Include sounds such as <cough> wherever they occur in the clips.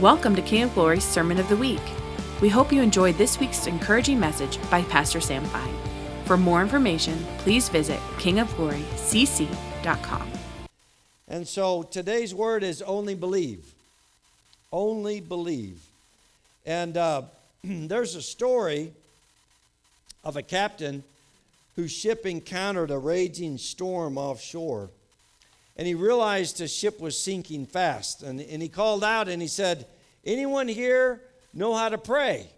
Welcome to King of Glory's Sermon of the Week. We hope you enjoyed this week's encouraging message by Pastor Sam Fine. For more information, please visit kingofglorycc.com. And so today's word is only believe. Only believe. And uh, <clears throat> there's a story of a captain whose ship encountered a raging storm offshore. And he realized his ship was sinking fast. And, and he called out and he said, Anyone here know how to pray?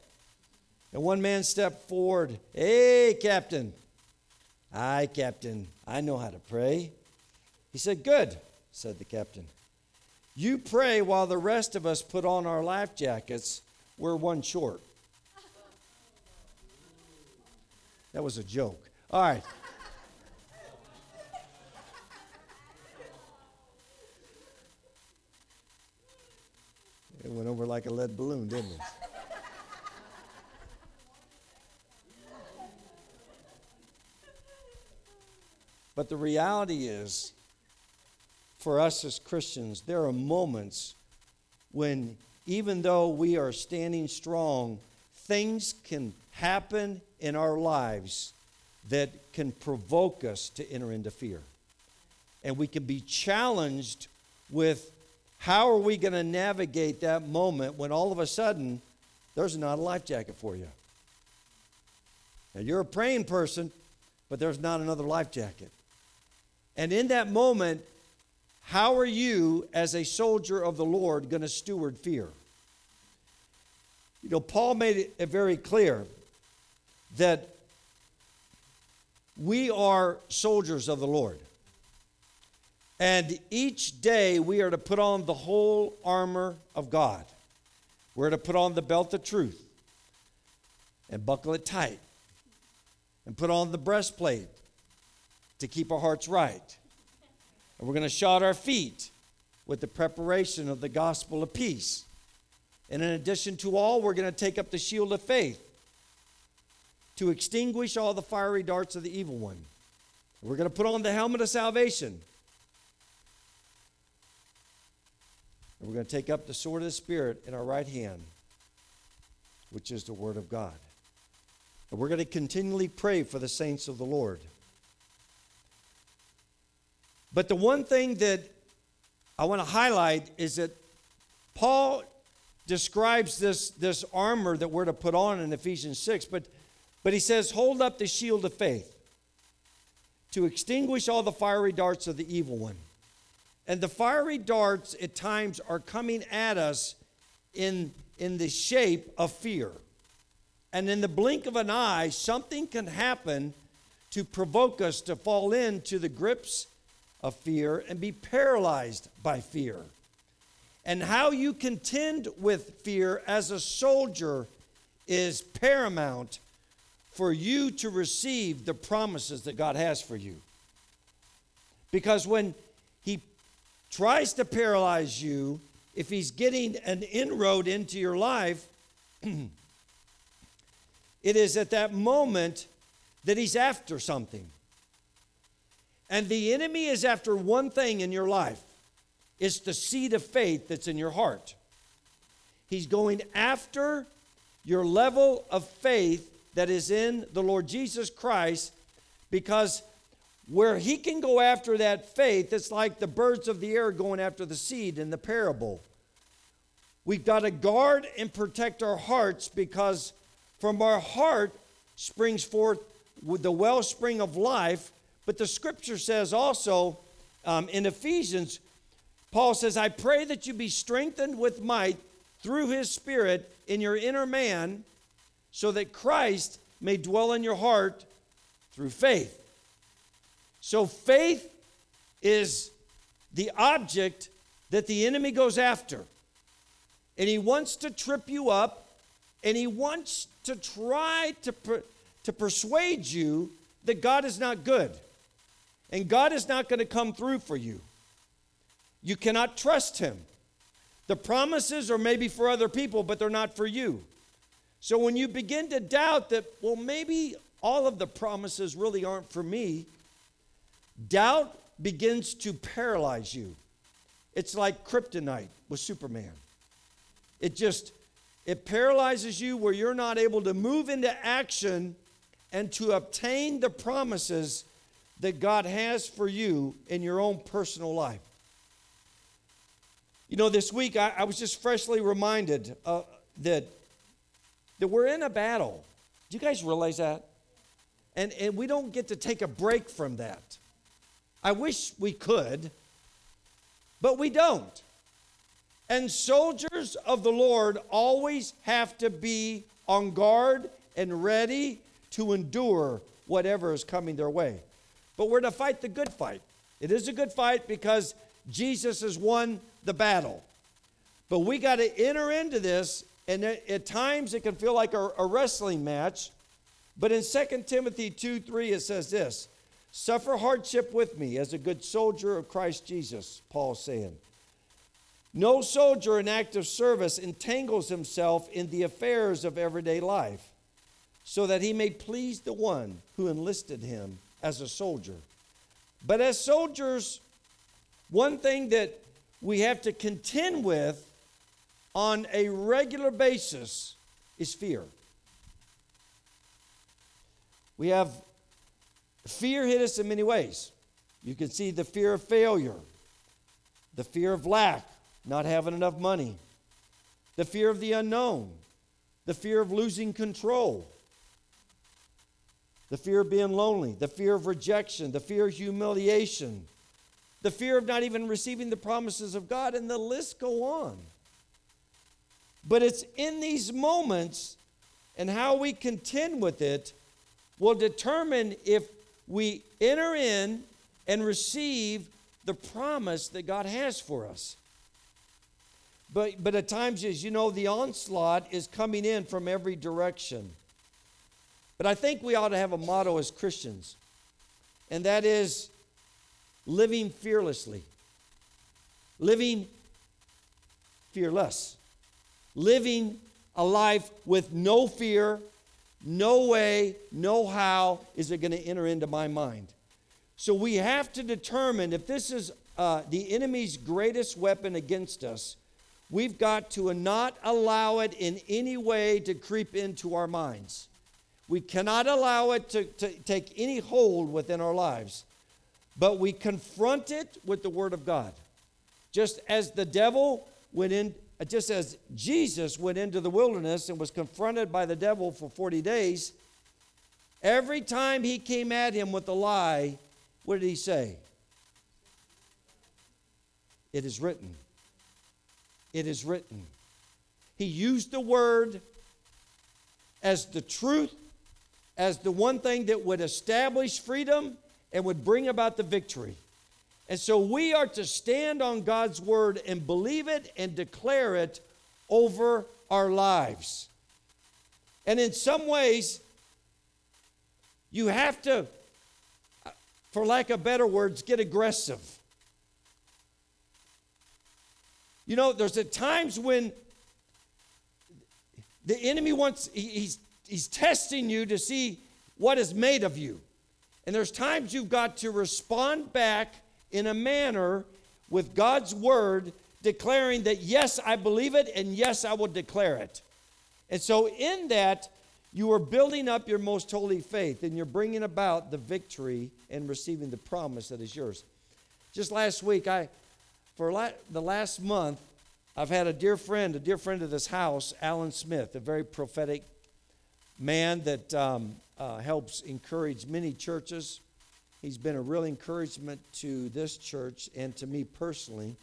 And one man stepped forward. Hey, Captain. Aye, Captain. I know how to pray. He said, Good, said the captain. You pray while the rest of us put on our life jackets. We're one short. That was a joke. All right. It went over like a lead balloon, didn't it? But the reality is, for us as Christians, there are moments when, even though we are standing strong, things can happen in our lives that can provoke us to enter into fear. And we can be challenged with how are we going to navigate that moment when all of a sudden there's not a life jacket for you? Now, you're a praying person, but there's not another life jacket. And in that moment, how are you, as a soldier of the Lord, going to steward fear? You know, Paul made it very clear that we are soldiers of the Lord. And each day we are to put on the whole armor of God. We're to put on the belt of truth and buckle it tight and put on the breastplate to keep our hearts right. And we're going to shod our feet with the preparation of the gospel of peace. And in addition to all, we're going to take up the shield of faith to extinguish all the fiery darts of the evil one. We're going to put on the helmet of salvation And we're going to take up the sword of the Spirit in our right hand, which is the Word of God. And we're going to continually pray for the saints of the Lord. But the one thing that I want to highlight is that Paul describes this, this armor that we're to put on in Ephesians 6, but, but he says, Hold up the shield of faith to extinguish all the fiery darts of the evil one. And the fiery darts at times are coming at us in, in the shape of fear. And in the blink of an eye, something can happen to provoke us to fall into the grips of fear and be paralyzed by fear. And how you contend with fear as a soldier is paramount for you to receive the promises that God has for you. Because when He tries to paralyze you, if he's getting an inroad into your life, <clears throat> it is at that moment that he's after something. And the enemy is after one thing in your life it's the seed of faith that's in your heart. He's going after your level of faith that is in the Lord Jesus Christ because where he can go after that faith, it's like the birds of the air going after the seed in the parable. We've got to guard and protect our hearts because from our heart springs forth the wellspring of life. But the scripture says also um, in Ephesians, Paul says, I pray that you be strengthened with might through his spirit in your inner man, so that Christ may dwell in your heart through faith. So faith is the object that the enemy goes after. And he wants to trip you up and he wants to try to, per, to persuade you that God is not good and God is not going to come through for you. You cannot trust him. The promises are maybe for other people, but they're not for you. So when you begin to doubt that, well, maybe all of the promises really aren't for me, Doubt begins to paralyze you. It's like kryptonite with Superman. It just it paralyzes you where you're not able to move into action and to obtain the promises that God has for you in your own personal life. You know, this week I, I was just freshly reminded uh, that, that we're in a battle. Do you guys realize that? And, and we don't get to take a break from that. I wish we could, but we don't. And soldiers of the Lord always have to be on guard and ready to endure whatever is coming their way. But we're to fight the good fight. It is a good fight because Jesus has won the battle. But we got to enter into this, and at times it can feel like a, wrestling match. But in 2 Timothy 2 3, it says this Suffer hardship with me as a good soldier of Christ Jesus, Paul's saying. No soldier in active service entangles himself in the affairs of everyday life so that he may please the one who enlisted him as a soldier. But as soldiers, one thing that we have to contend with on a regular basis is fear. We have fear hit us in many ways. You can see the fear of failure, the fear of lack, not having enough money, the fear of the unknown, the fear of losing control, the fear of being lonely, the fear of rejection, the fear of humiliation, the fear of not even receiving the promises of God, and the list go on. But it's in these moments and how we contend with it will determine if we enter in and receive the promise that God has for us. But, but at times, as you know, the onslaught is coming in from every direction. But I think we ought to have a motto as Christians, and that is living fearlessly, living fearless, living a life with no fear, no way, no how is it going to enter into my mind. So we have to determine if this is uh, the enemy's greatest weapon against us, we've got to not allow it in any way to creep into our minds. We cannot allow it to, to take any hold within our lives, but we confront it with the Word of God. Just as the devil went in, just as Jesus went into the wilderness and was confronted by the devil for 40 days, every time he came at him with a lie, what did he say? It is written. It is written. He used the word as the truth as the one thing that would establish freedom and would bring about the victory. And so we are to stand on God's word and believe it and declare it over our lives. And in some ways, you have to, for lack of better words, get aggressive. You know, there's at times when the enemy wants, he's he's testing you to see what is made of you. And there's times you've got to respond back in a manner with God's word, declaring that, yes, I believe it, and yes, I will declare it. And so, in that, you are building up your most holy faith and you're bringing about the victory and receiving the promise that is yours. Just last week, I, for la- the last month, I've had a dear friend, a dear friend of this house, Alan Smith, a very prophetic man that um, uh, helps encourage many churches. He's been a real encouragement to this church and to me personally.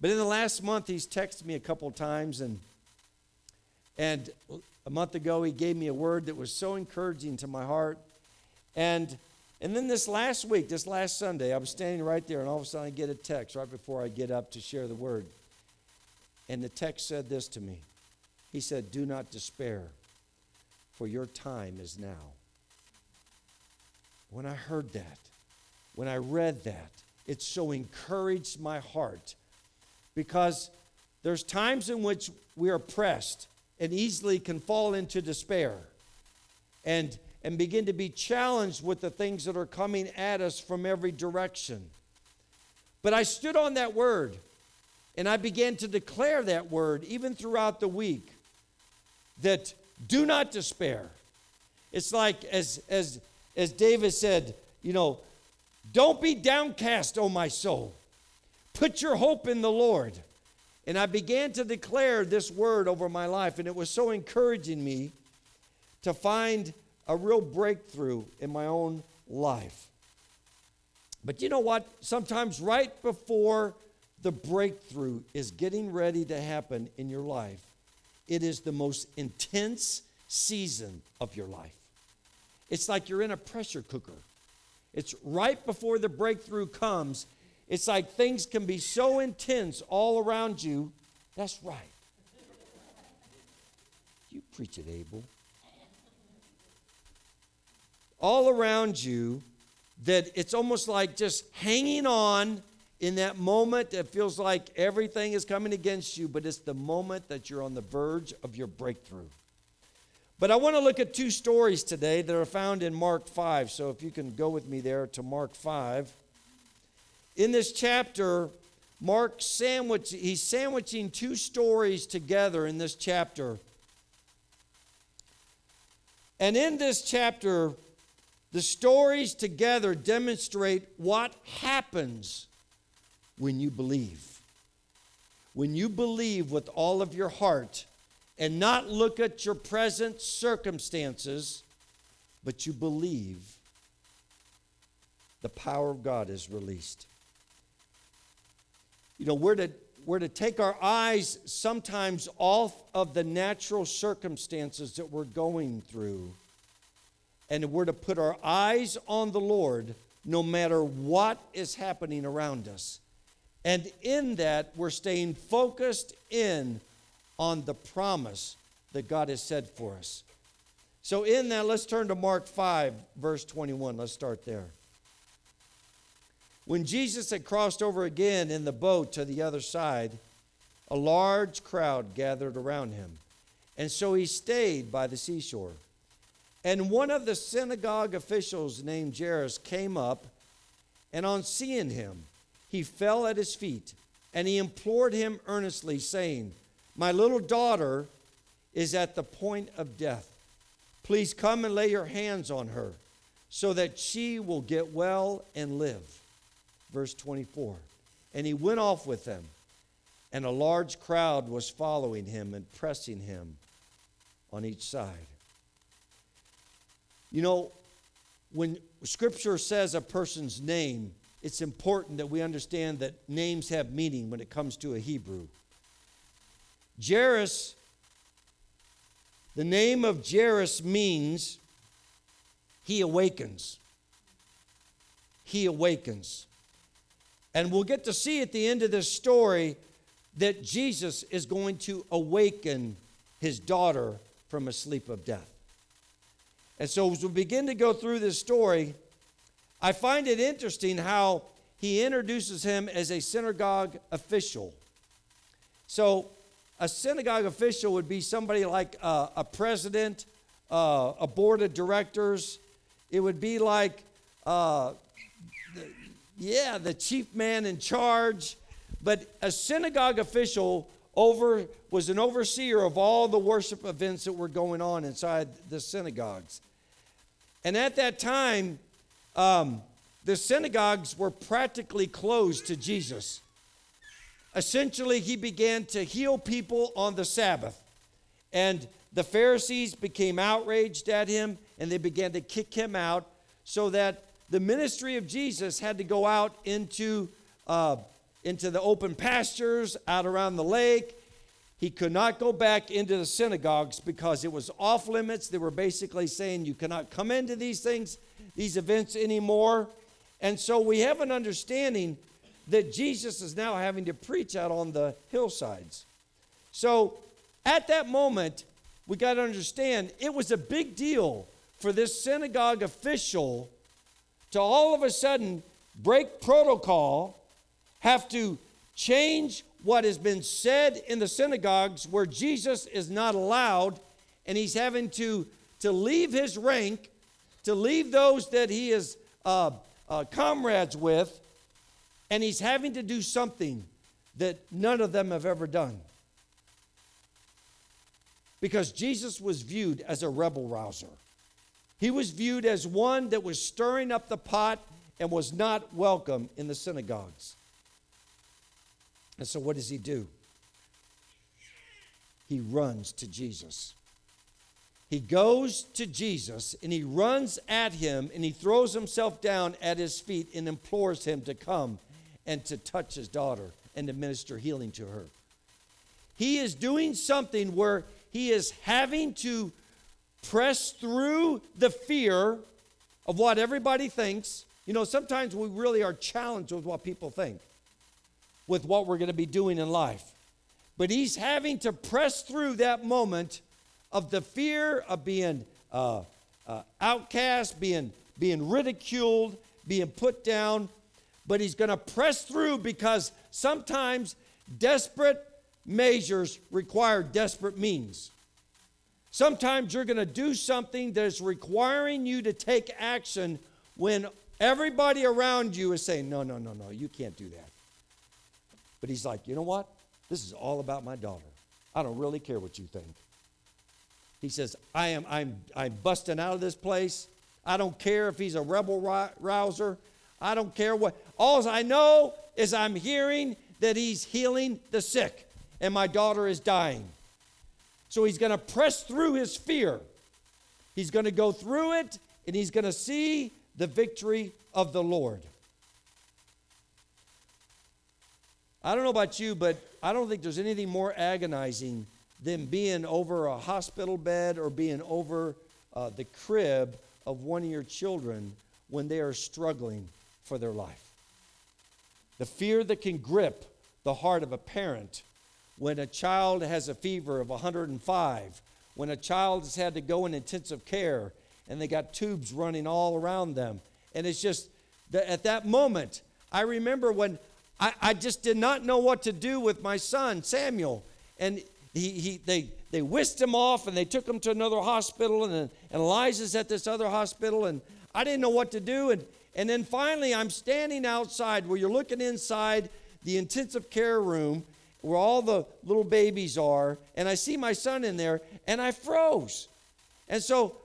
But in the last month, he's texted me a couple times, and and a month ago he gave me a word that was so encouraging to my heart. And and then this last week, this last Sunday, I was standing right there, and all of a sudden I get a text right before I get up to share the word. And the text said this to me. He said, "Do not despair." for your time is now. When I heard that, when I read that, it so encouraged my heart because there's times in which we are pressed and easily can fall into despair and, and begin to be challenged with the things that are coming at us from every direction. But I stood on that word And I began to declare that word even throughout the week that do not despair. It's like as as as David said, you know, don't be downcast, O my soul. Put your hope in the Lord. And I began to declare this word over my life, and it was so encouraging me to find a real breakthrough in my own life. But you know what? Sometimes, right before the breakthrough is getting ready to happen in your life, it is the most intense season of your life. It's like you're in a pressure cooker. It's right before the breakthrough comes. It's like things can be so intense all around you. That's right. You preach it, Abel. All around you, that it's almost like just hanging on in that moment. It feels like everything is coming against you, but it's the moment that you're on the verge of your breakthrough. But I want to look at two stories today that are found in Mark 5. So if you can go with me there to Mark 5. In this chapter, Mark sandwich he's sandwiching two stories together in this chapter. And in this chapter, the stories together demonstrate what happens when you believe. When you believe with all of your heart and not look at your present circumstances, but you believe the power of God is released. You know, we're to, we're to take our eyes sometimes off of the natural circumstances that we're going through, and we're to put our eyes on the Lord no matter what is happening around us. And in that, we're staying focused in on the promise that God has said for us. So, in that, let's turn to Mark 5, verse 21. Let's start there. When Jesus had crossed over again in the boat to the other side, a large crowd gathered around him. And so he stayed by the seashore. And one of the synagogue officials named Jairus came up, and on seeing him, he fell at his feet, and he implored him earnestly, saying, my little daughter is at the point of death. Please come and lay your hands on her so that she will get well and live. Verse 24. And he went off with them, and a large crowd was following him and pressing him on each side. You know, when scripture says a person's name, it's important that we understand that names have meaning when it comes to a Hebrew. Jairus, the name of Jairus means he awakens. He awakens. And we'll get to see at the end of this story that Jesus is going to awaken his daughter from a sleep of death. And so, as we begin to go through this story, I find it interesting how he introduces him as a synagogue official. So, a synagogue official would be somebody like a president, uh, a board of directors. It would be like, uh, the, yeah, the chief man in charge. But a synagogue official over was an overseer of all the worship events that were going on inside the synagogues. And at that time, um, the synagogues were practically closed to Jesus essentially, he began to heal people on the Sabbath. And the Pharisees became outraged at him and they began to kick him out so that the ministry of Jesus had to go out into, uh, into the open pastures, out around the lake. He could not go back into the synagogues because it was off limits. They were basically saying you cannot come into these things, these events anymore. And so we have an understanding that Jesus is now having to preach out on the hillsides. So at that moment, we got to understand it was a big deal for this synagogue official to all of a sudden break protocol, have to change what has been said in the synagogues where Jesus is not allowed, and he's having to, to leave his rank, to leave those that he is uh, uh, comrades with, and he's having to do something that none of them have ever done. Because Jesus was viewed as a rebel rouser. He was viewed as one that was stirring up the pot and was not welcome in the synagogues. And so, what does he do? He runs to Jesus. He goes to Jesus and he runs at him and he throws himself down at his feet and implores him to come and to touch his daughter and to minister healing to her. He is doing something where he is having to press through the fear of what everybody thinks. You know, sometimes we really are challenged with what people think, with what we're going to be doing in life. But he's having to press through that moment of the fear of being uh, uh, outcast, being, being ridiculed, being put down. But he's going to press through because sometimes desperate measures require desperate means. Sometimes you're going to do something that is requiring you to take action when everybody around you is saying, No, no, no, no, you can't do that. But he's like, You know what? This is all about my daughter. I don't really care what you think. He says, I am I'm I'm busting out of this place. I don't care if he's a rebel rouser. I don't care what. All I know is I'm hearing that he's healing the sick and my daughter is dying. So he's going to press through his fear. He's going to go through it and he's going to see the victory of the Lord. I don't know about you, but I don't think there's anything more agonizing than being over a hospital bed or being over uh, the crib of one of your children when they are struggling for their life. The fear that can grip the heart of a parent when a child has a fever of 105, when a child has had to go in intensive care and they got tubes running all around them. And it's just at that moment, I remember when I, I just did not know what to do with my son, Samuel. And he, he, they, they whisked him off and they took him to another hospital, and, and Eliza's at this other hospital, and I didn't know what to do. And, and then finally, I'm standing outside where you're looking inside the intensive care room where all the little babies are, and I see my son in there, and I froze. And so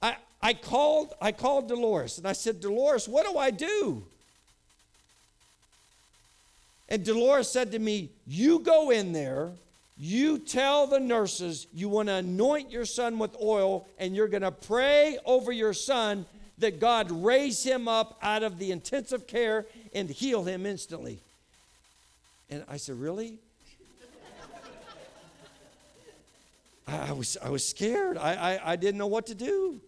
I, I called I called Dolores and I said, Dolores, what do I do? And Dolores said to me, You go in there, you tell the nurses you want to anoint your son with oil, and you're going to pray over your son that God raise him up out of the intensive care and heal him instantly. And I said, Really? I, was, I was scared. I, I, I didn't know what to do.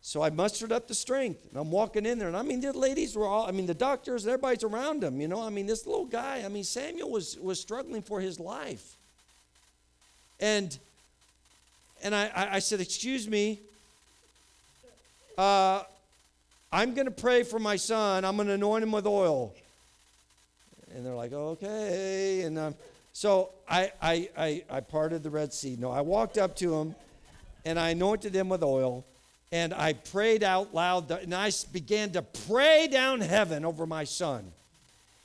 So I mustered up the strength. And I'm walking in there. And I mean, the ladies were all, I mean, the doctors and everybody's around him. You know, I mean, this little guy, I mean, Samuel was, was struggling for his life. And and I, I said, Excuse me, uh, I'm going to pray for my son. I'm going to anoint him with oil. And they're like, Okay. And um, so I, I, I, I parted the Red Sea. No, I walked up to him and I anointed him with oil and I prayed out loud, and I began to pray down heaven over my son.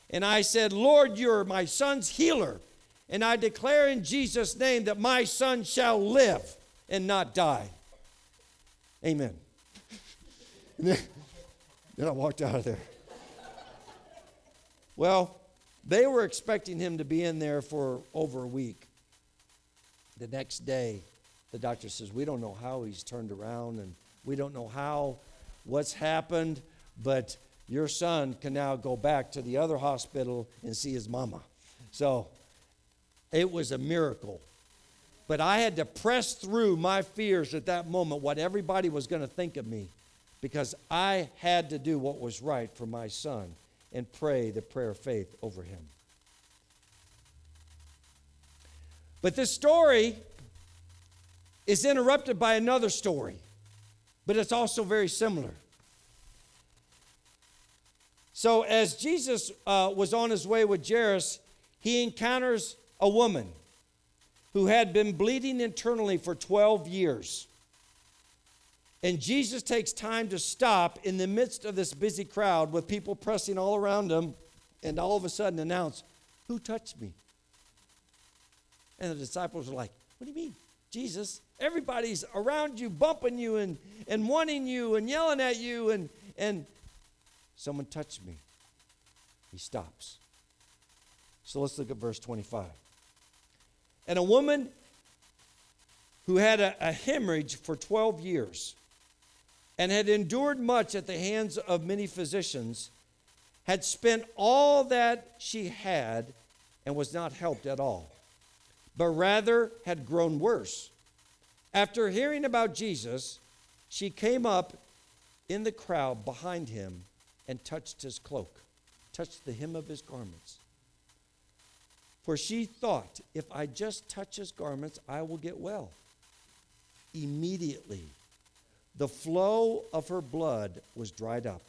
And I said, Lord, you're my son's healer. And I declare in Jesus' name that my son shall live and not die. Amen. <laughs> then I walked out of there. Well, they were expecting him to be in there for over a week. The next day, the doctor says, We don't know how he's turned around and we don't know how, what's happened, but your son can now go back to the other hospital and see his mama. So it was a miracle. But I had to press through my fears at that moment, what everybody was going to think of me, because I had to do what was right for my son and pray the prayer of faith over him. But this story is interrupted by another story but it's also very similar. So, as Jesus uh, was on his way with Jairus, he encounters a woman who had been bleeding internally for 12 years. And Jesus takes time to stop in the midst of this busy crowd with people pressing all around him and all of a sudden announce, Who touched me? And the disciples are like, What do you mean? Jesus, everybody's around you, bumping you and, and wanting you and yelling at you, and, and someone touched me. He stops. So let's look at verse 25. And a woman who had a, a hemorrhage for 12 years and had endured much at the hands of many physicians, had spent all that she had and was not helped at all, but rather had grown worse. After hearing about Jesus, she came up in the crowd behind him and touched his cloak, touched the hem of his garments. For she thought, if I just touch his garments, I will get well. Immediately, the flow of her blood was dried up,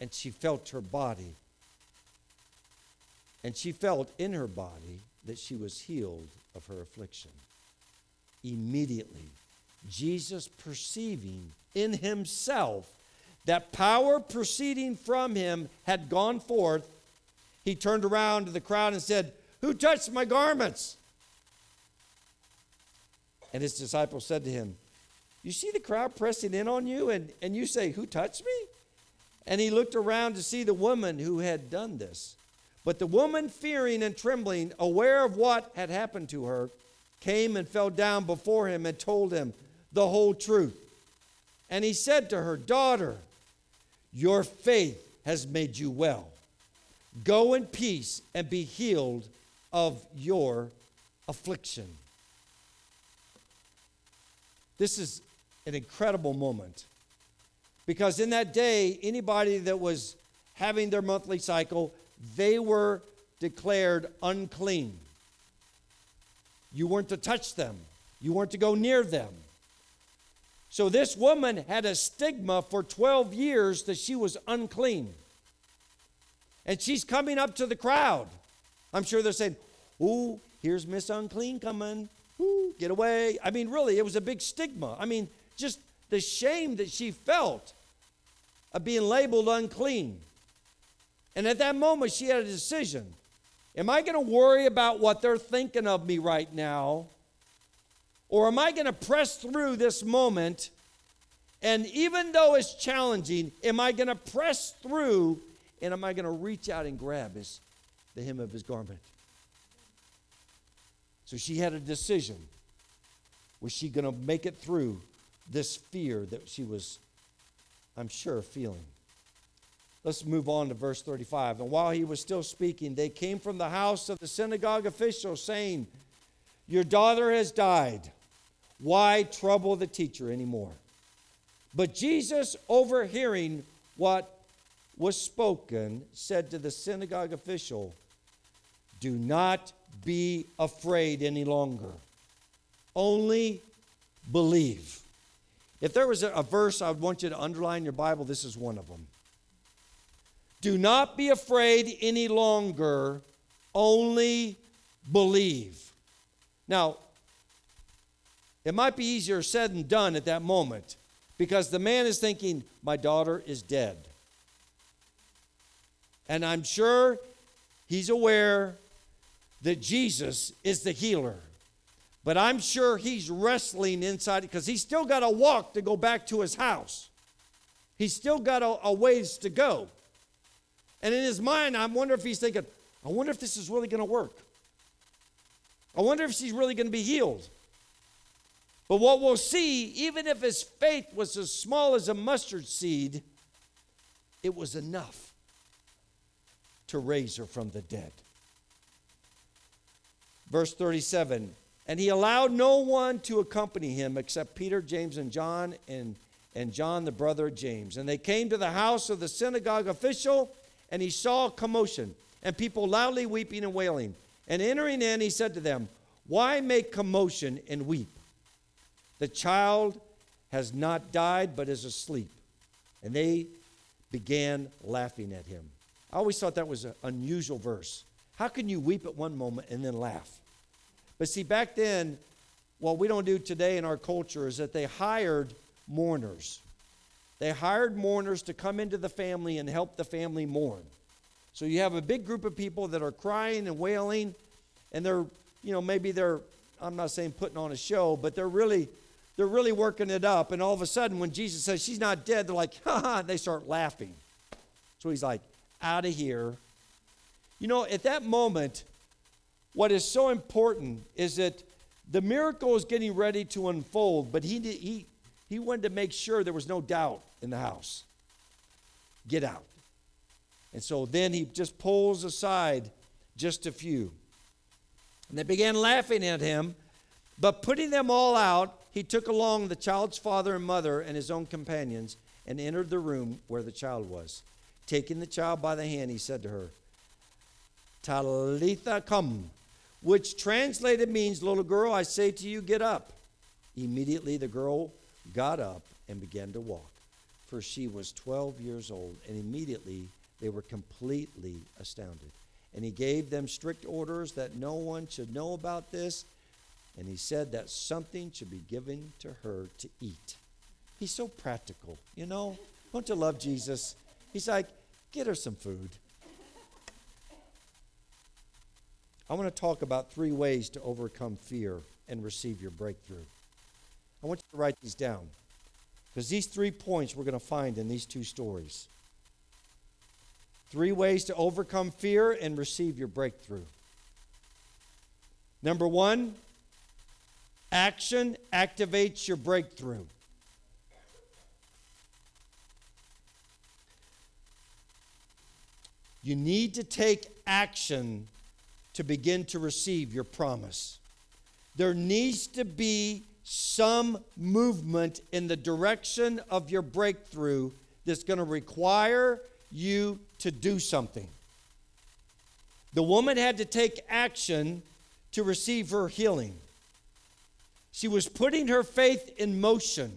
and she felt her body. And she felt in her body that she was healed of her affliction. Immediately, Jesus perceiving in himself that power proceeding from him had gone forth, he turned around to the crowd and said, Who touched my garments? And his disciples said to him, You see the crowd pressing in on you, and, and you say, Who touched me? And he looked around to see the woman who had done this. But the woman, fearing and trembling, aware of what had happened to her, came and fell down before him and told him the whole truth. And he said to her, Daughter, your faith has made you well. Go in peace and be healed of your affliction. This is an incredible moment because in that day, anybody that was having their monthly cycle, they were declared unclean. You weren't to touch them, you weren't to go near them. So this woman had a stigma for 12 years that she was unclean. And she's coming up to the crowd. I'm sure they're saying, Ooh, here's Miss Unclean coming. Ooh, get away. I mean, really, it was a big stigma. I mean, just the shame that she felt of being labeled unclean. And at that moment, she had a decision Am I going to worry about what they're thinking of me right now? Or am I going to press through this moment? And even though it's challenging, am I going to press through and am I going to reach out and grab his, the hem of his garment? So she had a decision. Was she going to make it through this fear that she was, I'm sure, feeling? Let's move on to verse 35. And while he was still speaking, they came from the house of the synagogue official, saying, Your daughter has died. Why trouble the teacher anymore? But Jesus, overhearing what was spoken, said to the synagogue official, Do not be afraid any longer. Only believe. If there was a, verse I would want you to underline in your Bible, this is one of them. Do not be afraid any longer, only believe. Now, it might be easier said than done at that moment because the man is thinking, My daughter is dead. And I'm sure he's aware that Jesus is the healer. But I'm sure he's wrestling inside because he's still got a walk to go back to his house. He's still got a, a ways to go. And in his mind, I wonder if he's thinking, I wonder if this is really going to work. I wonder if she's really going to be healed. But what we'll see, even if his faith was as small as a mustard seed, it was enough to raise her from the dead. Verse 37 And he allowed no one to accompany him except Peter, James, and John, and, and John, the brother of James. And they came to the house of the synagogue official, and he saw commotion, and people loudly weeping and wailing. And entering in, he said to them, Why make commotion and weep? The child has not died, but is asleep. And they began laughing at him. I always thought that was an unusual verse. How can you weep at one moment and then laugh? But see, back then, what we don't do today in our culture is that they hired mourners. They hired mourners to come into the family and help the family mourn. So you have a big group of people that are crying and wailing, and they're, you know, maybe they're, I'm not saying putting on a show, but they're really, they're really working it up. And all of a sudden, when Jesus says she's not dead, they're like, ha ha, they start laughing. So he's like, out of here. You know, at that moment, what is so important is that the miracle is getting ready to unfold, but he, he, he wanted to make sure there was no doubt in the house. Get out. And so then he just pulls aside just a few. And they began laughing at him, but putting them all out, he took along the child's father and mother and his own companions and entered the room where the child was. Taking the child by the hand, he said to her, Talitha kum, which translated means, Little girl, I say to you, get up. Immediately the girl got up and began to walk, for she was 12 years old, and immediately they were completely astounded. And he gave them strict orders that no one should know about this, and he said that something should be given to her to eat. He's so practical, you know? Don't you love Jesus? He's like, get her some food. I want to talk about three ways to overcome fear and receive your breakthrough. I want you to write these down because these three points we're going to find in these two stories. Three ways to overcome fear and receive your breakthrough. Number one, action activates your breakthrough. You need to take action to begin to receive your promise. There needs to be some movement in the direction of your breakthrough that's going to require you to do something. The woman had to take action to receive her healing. She was putting her faith in motion.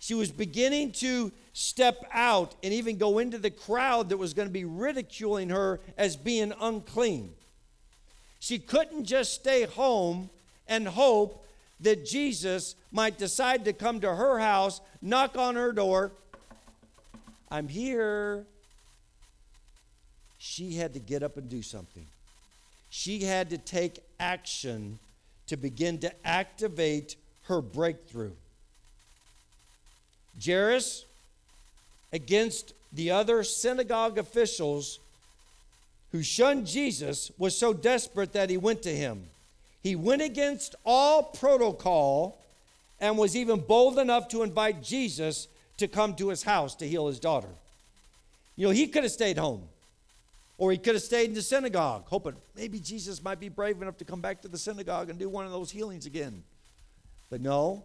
She was beginning to step out and even go into the crowd that was going to be ridiculing her as being unclean. She couldn't just stay home and hope that Jesus might decide to come to her house, knock on her door. I'm here. She had to get up and do something. She had to take action to begin to activate her breakthrough. Jairus, against the other synagogue officials, who shunned Jesus, was so desperate that he went to him. He went against all protocol and was even bold enough to invite Jesus to come to his house to heal his daughter. You know, he could have stayed home. Or he could have stayed in the synagogue, hoping maybe Jesus might be brave enough to come back to the synagogue and do one of those healings again. But no,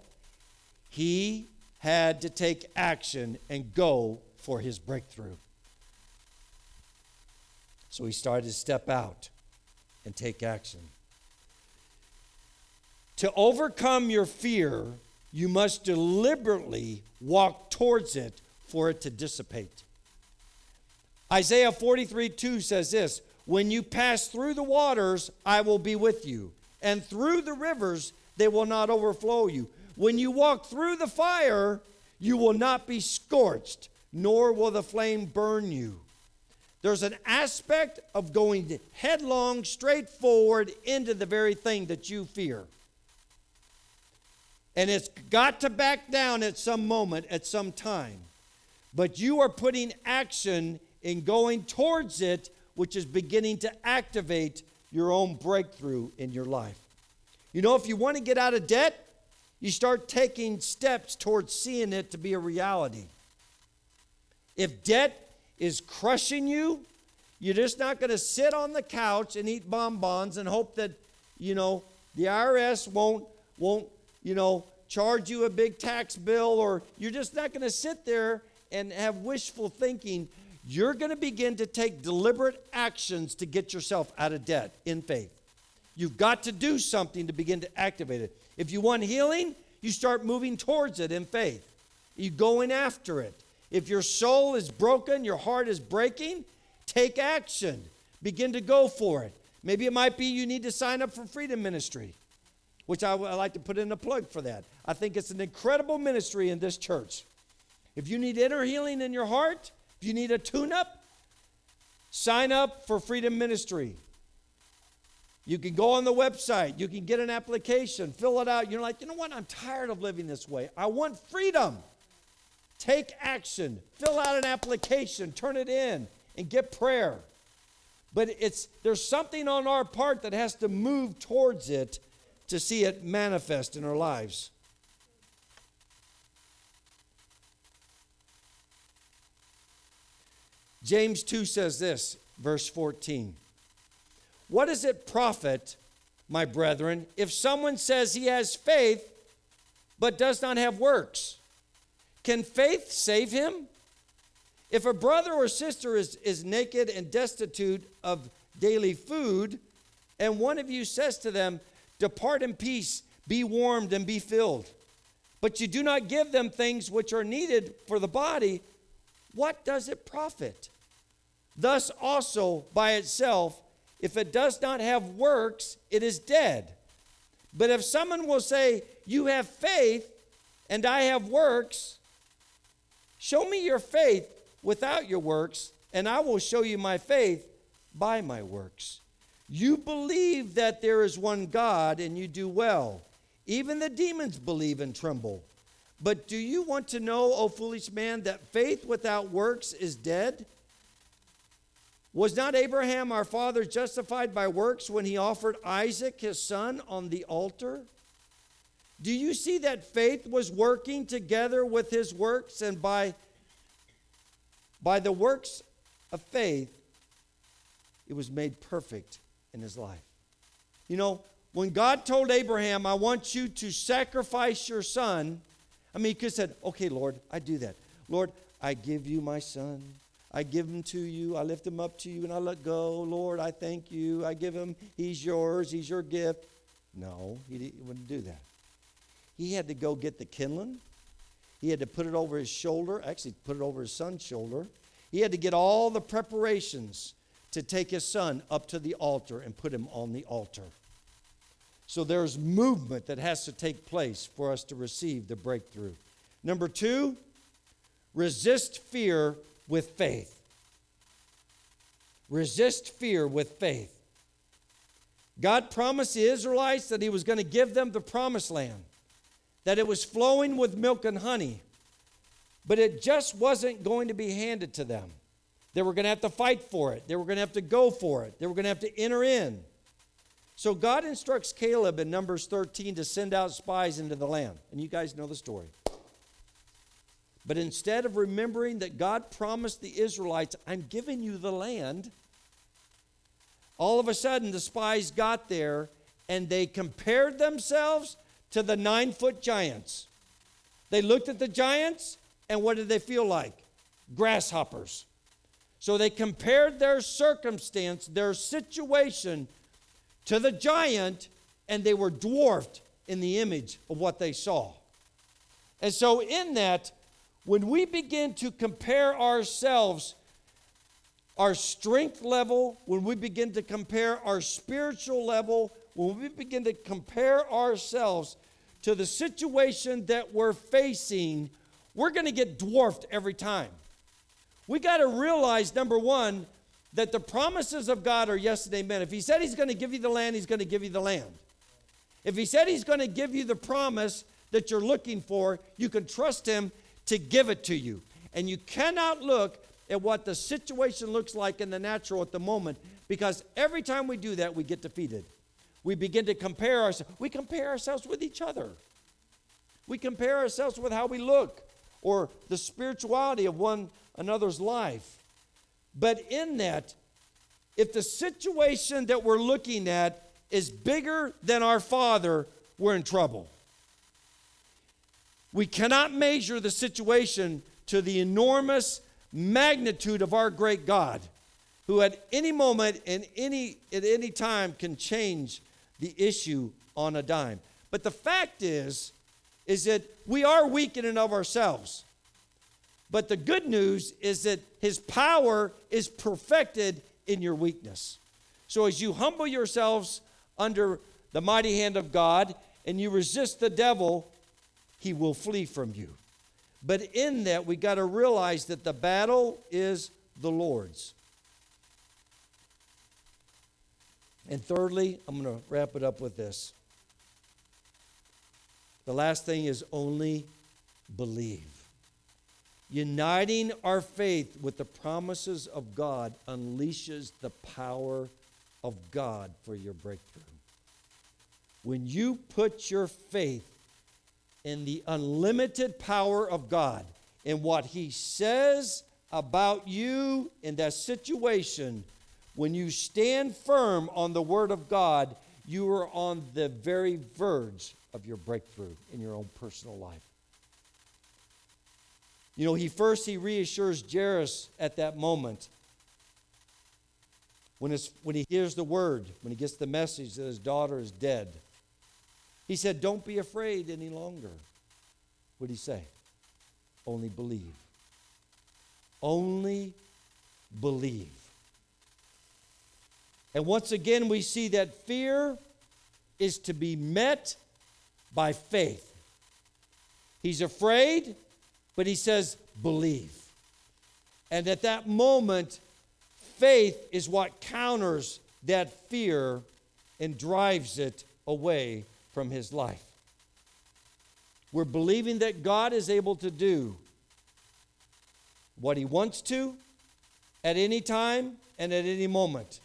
he had to take action and go for his breakthrough. So he started to step out and take action. To overcome your fear, you must deliberately walk towards it for it to dissipate. Isaiah 43 2 says this When you pass through the waters, I will be with you, and through the rivers, they will not overflow you. When you walk through the fire, you will not be scorched, nor will the flame burn you. There's an aspect of going headlong, straight forward into the very thing that you fear. And it's got to back down at some moment, at some time. But you are putting action in going towards it, which is beginning to activate your own breakthrough in your life. You know, if you want to get out of debt, you start taking steps towards seeing it to be a reality. If debt is crushing you, you're just not going to sit on the couch and eat bonbons and hope that, you know, the IRS won't, won't, you know, charge you a big tax bill or you're just not going to sit there and have wishful thinking. You're going to begin to take deliberate actions to get yourself out of debt in faith. You've got to do something to begin to activate it. If you want healing, you start moving towards it in faith. You going after it. If your soul is broken, your heart is breaking, take action. Begin to go for it. Maybe it might be you need to sign up for Freedom Ministry, which I would like to put in a plug for that. I think it's an incredible ministry in this church. If you need inner healing in your heart, if you need a tune up, Sign up for Freedom Ministry. You can go on the website, you can get an application, fill it out. You're like, you know what? I'm tired of living this way. I want freedom. Take action, fill out an application, turn it in, and get prayer. But it's there's something on our part that has to move towards it to see it manifest in our lives. James 2 says this, verse 14. What does it profit, my brethren, if someone says he has faith but does not have works? Can faith save him? If a brother or sister is, is naked and destitute of daily food, and one of you says to them, Depart in peace, be warmed, and be filled, but you do not give them things which are needed for the body, what does it profit? Thus also by itself, if it does not have works, it is dead. But if someone will say, You have faith, and I have works, show me your faith without your works, and I will show you my faith by my works. You believe that there is one God, and you do well. Even the demons believe and tremble. But do you want to know, O foolish man, that faith without works is dead? Was not Abraham our father justified by works when he offered Isaac his son on the altar? Do you see that faith was working together with his works, and by, by the works of faith, it was made perfect in his life? You know, when God told Abraham, I want you to sacrifice your son, I mean, he could have said, Okay, Lord, I do that. Lord, I give you my son. I give him to you. I lift him up to you and I let go. Lord, I thank you. I give him, he's yours. He's your gift. No, he wouldn't do that. He had to go get the kindling. He had to put it over his shoulder, actually, put it over his son's shoulder. He had to get all the preparations to take his son up to the altar and put him on the altar. So there's movement that has to take place for us to receive the breakthrough. Number two, resist fear with faith. Resist fear with faith. God promised the Israelites that He was going to give them the promised land, that it was flowing with milk and honey, but it just wasn't going to be handed to them. They were going to have to fight for it, they were going to have to go for it, they were going to have to enter in. So God instructs Caleb in Numbers 13 to send out spies into the land. And you guys know the story. But instead of remembering that God promised the Israelites, I'm giving you the land, all of a sudden the spies got there and they compared themselves to the nine foot giants. They looked at the giants and what did they feel like? Grasshoppers. So they compared their circumstance, their situation to the giant, and they were dwarfed in the image of what they saw. And so, in that, when we begin to compare ourselves, our strength level, when we begin to compare our spiritual level, when we begin to compare ourselves to the situation that we're facing, we're going to get dwarfed every time. We got to realize, number one, that the promises of God are yes and amen. If He said He's going to give you the land, He's going to give you the land. If He said He's going to give you the promise that you're looking for, you can trust Him to give it to you. And you cannot look at what the situation looks like in the natural at the moment because every time we do that, we get defeated. We begin to compare ourselves. We compare ourselves with each other. We compare ourselves with how we look or the spirituality of one another's life. But in that, if the situation that we're looking at is bigger than our Father, we're in trouble. We cannot measure the situation to the enormous magnitude of our great God, who at any moment and any at any time can change the issue on a dime. But the fact is, is that we are weak in and of ourselves. But the good news is that his power is perfected in your weakness. So as you humble yourselves under the mighty hand of God and you resist the devil, he will flee from you. But in that, we got to realize that the battle is the Lord's. And thirdly, I'm going to wrap it up with this. The last thing is only believe. Uniting our faith with the promises of God unleashes the power of God for your breakthrough. When you put your faith in the unlimited power of God, in what He says about you in that situation, when you stand firm on the Word of God, you are on the very verge of your breakthrough in your own personal life. You know, he first he reassures Jairus at that moment. When, his, when he hears the word, when he gets the message that his daughter is dead, he said, Don't be afraid any longer. What did he say? Only believe. Only believe. And once again, we see that fear is to be met by faith. He's afraid, but he says, believe. And at that moment, faith is what counters that fear and drives it away from his life. We're believing that God is able to do what he wants to at any time and at any moment.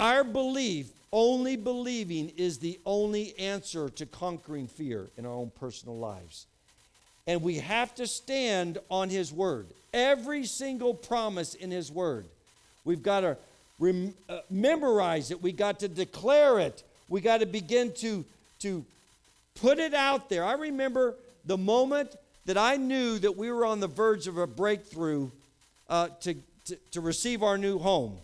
Our belief, only believing, is the only answer to conquering fear in our own personal lives. And we have to stand on His Word. Every single promise in His Word. We've got to rem- uh, memorize it, We've got to declare it, We've got to begin to, to put it out there. I remember the moment that I knew that we were on the verge of a breakthrough uh, to, to, to receive our new home.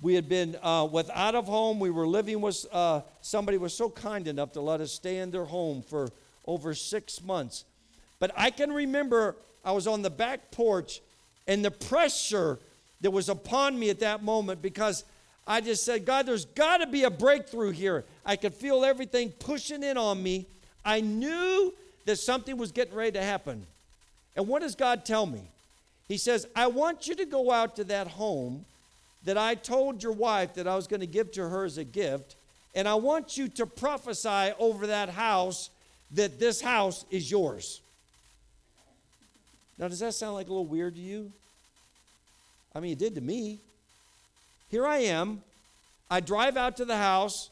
We had been uh, without a home. We were living with uh, somebody was so kind enough to let us stay in their home for over six months. But I can remember I was on the back porch and the pressure that was upon me at that moment because I just said, God, there's got to be a breakthrough here. I could feel everything pushing in on me. I knew that something was getting ready to happen. And what does God tell me? He says, I want you to go out to that home that I told your wife that I was going to give to her as a gift, and I want you to prophesy over that house that this house is yours. Now, does that sound like a little weird to you? I mean, it did to me. Here I am. I drive out to the house.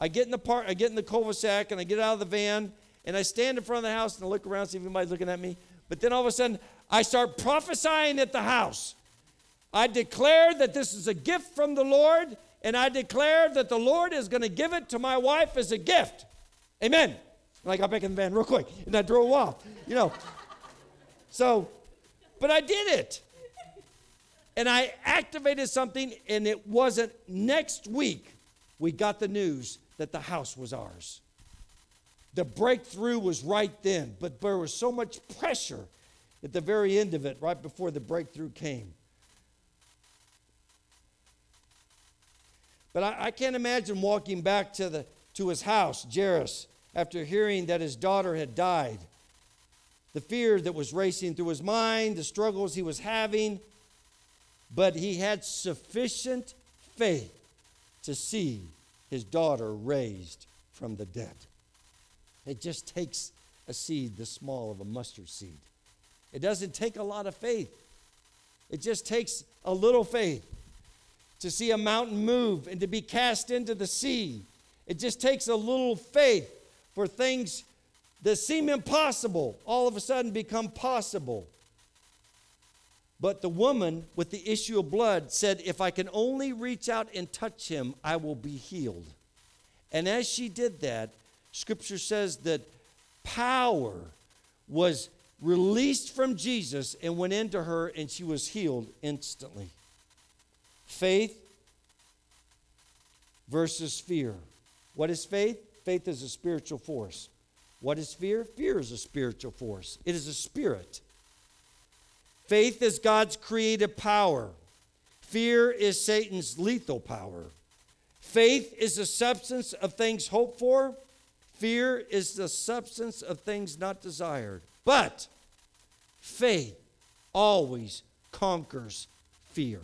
I get in the park. I get in the cul-de-sac, and I get out of the van, and I stand in front of the house and I look around, see if anybody's looking at me. But then all of a sudden, I start prophesying at the house. I declare that this is a gift from the Lord, and I declare that the Lord is going to give it to my wife as a gift. Amen. And I got back in the van real quick, and I drove off. You know. So, but I did it. And I activated something, and it wasn't next week we got the news that the house was ours. The breakthrough was right then, but there was so much pressure at the very end of it, right before the breakthrough came. But I, I can't imagine walking back to, the, to his house, Jairus, after hearing that his daughter had died. The fear that was racing through his mind, the struggles he was having, but he had sufficient faith to see his daughter raised from the dead. It just takes a seed the small of a mustard seed. It doesn't take a lot of faith, it just takes a little faith to see a mountain move and to be cast into the sea. It just takes a little faith for things that seem impossible all of a sudden become possible. But the woman with the issue of blood said, If I can only reach out and touch him, I will be healed. And as she did that, scripture says that power was released from Jesus and went into her, and she was healed instantly. Faith versus fear. What is faith? Faith is a spiritual force. What is fear? Fear is a spiritual force, it is a spirit. Faith is God's creative power. Fear is Satan's lethal power. Faith is the substance of things hoped for. Fear is the substance of things not desired. But faith always conquers fear.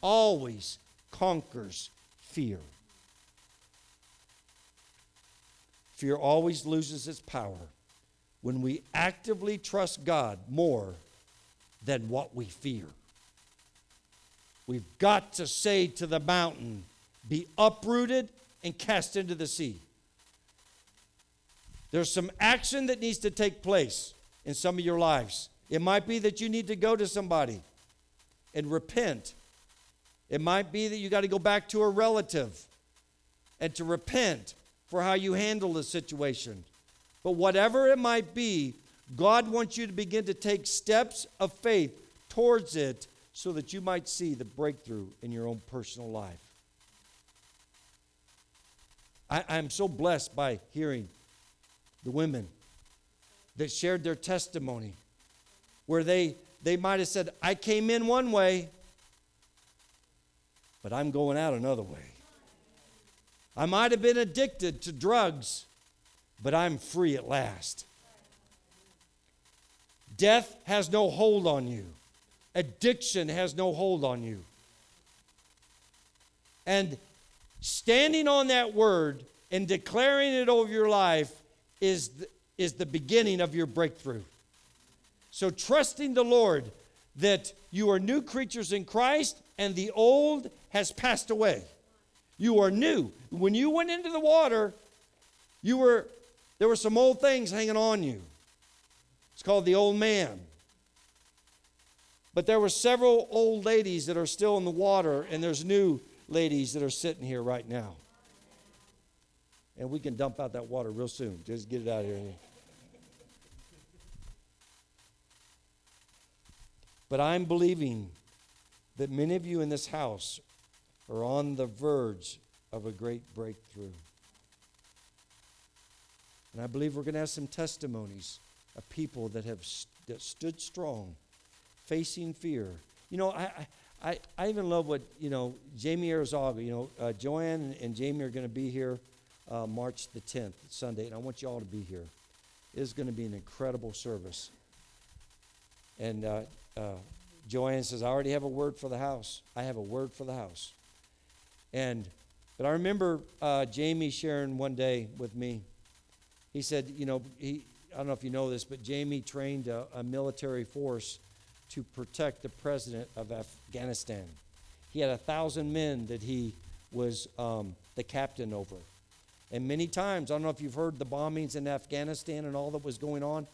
Always conquers fear. Fear always loses its power when we actively trust God more than what we fear. We've got to say to the mountain, be uprooted and cast into the sea. There's some action that needs to take place in some of your lives. It might be that you need to go to somebody and repent. It might be that you got to go back to a relative and to repent for how you handle the situation. But whatever it might be, God wants you to begin to take steps of faith towards it so that you might see the breakthrough in your own personal life. I, am so blessed by hearing the women that shared their testimony where they, they might have said, I came in one way, but I'm going out another way. I might have been addicted to drugs, but I'm free at last. Death has no hold on you. Addiction has no hold on you. And standing on that word and declaring it over your life is the, is the beginning of your breakthrough. So, trusting the Lord that you are new creatures in Christ and the old has passed away. You are new. When you went into the water, you were there were some old things hanging on you. It's called the old man. But there were several old ladies that are still in the water, and there's new ladies that are sitting here right now. And we can dump out that water real soon. Just get it out of here. But I'm believing that many of you in this house are on the verge of a great breakthrough. And I believe we're going to have some testimonies of people that have st- that stood strong facing fear. You know, I, I, I even love what, you know, Jamie Arizaga, you know, uh, Joanne and Jamie are going to be here uh, March the 10th, Sunday, and I want you all to be here. It is going to be an incredible service. And uh, uh, Joanne says, I already have a word for the house. I have a word for the house. And, but I remember uh, Jamie sharing one day with me. He said, you know, he, I don't know if you know this, but Jamie trained a, a military force to protect the president of Afghanistan. He had a thousand men that he was um, the captain over. And many times, I don't know if you've heard the bombings in Afghanistan and all that was going on.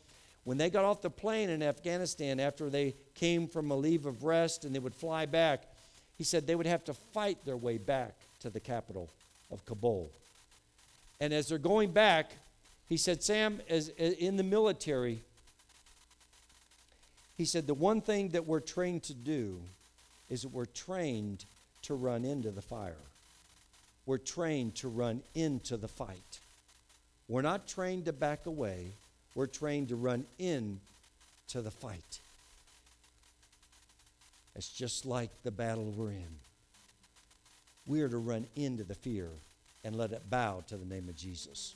When they got off the plane in Afghanistan after they came from a leave of rest and they would fly back, he said they would have to fight their way back to the capital of Kabul. And as they're going back, he said, Sam, as, in the military, he said, the one thing that we're trained to do is that we're trained to run into the fire. We're trained to run into the fight. We're not trained to back away. We're trained to run in to the fight. It's just like the battle we're in. We are to run into the fear and let it bow to the name of Jesus.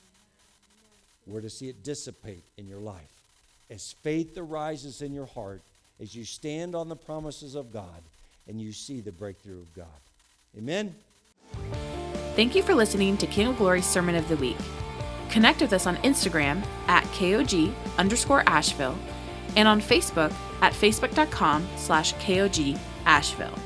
We're to see it dissipate in your life as faith arises in your heart, as you stand on the promises of God, and you see the breakthrough of God. Amen. Thank you for listening to King of Glory's Sermon of the Week. Connect with us on Instagram at KOG underscore Asheville and on Facebook at facebook.com slash KOG Asheville.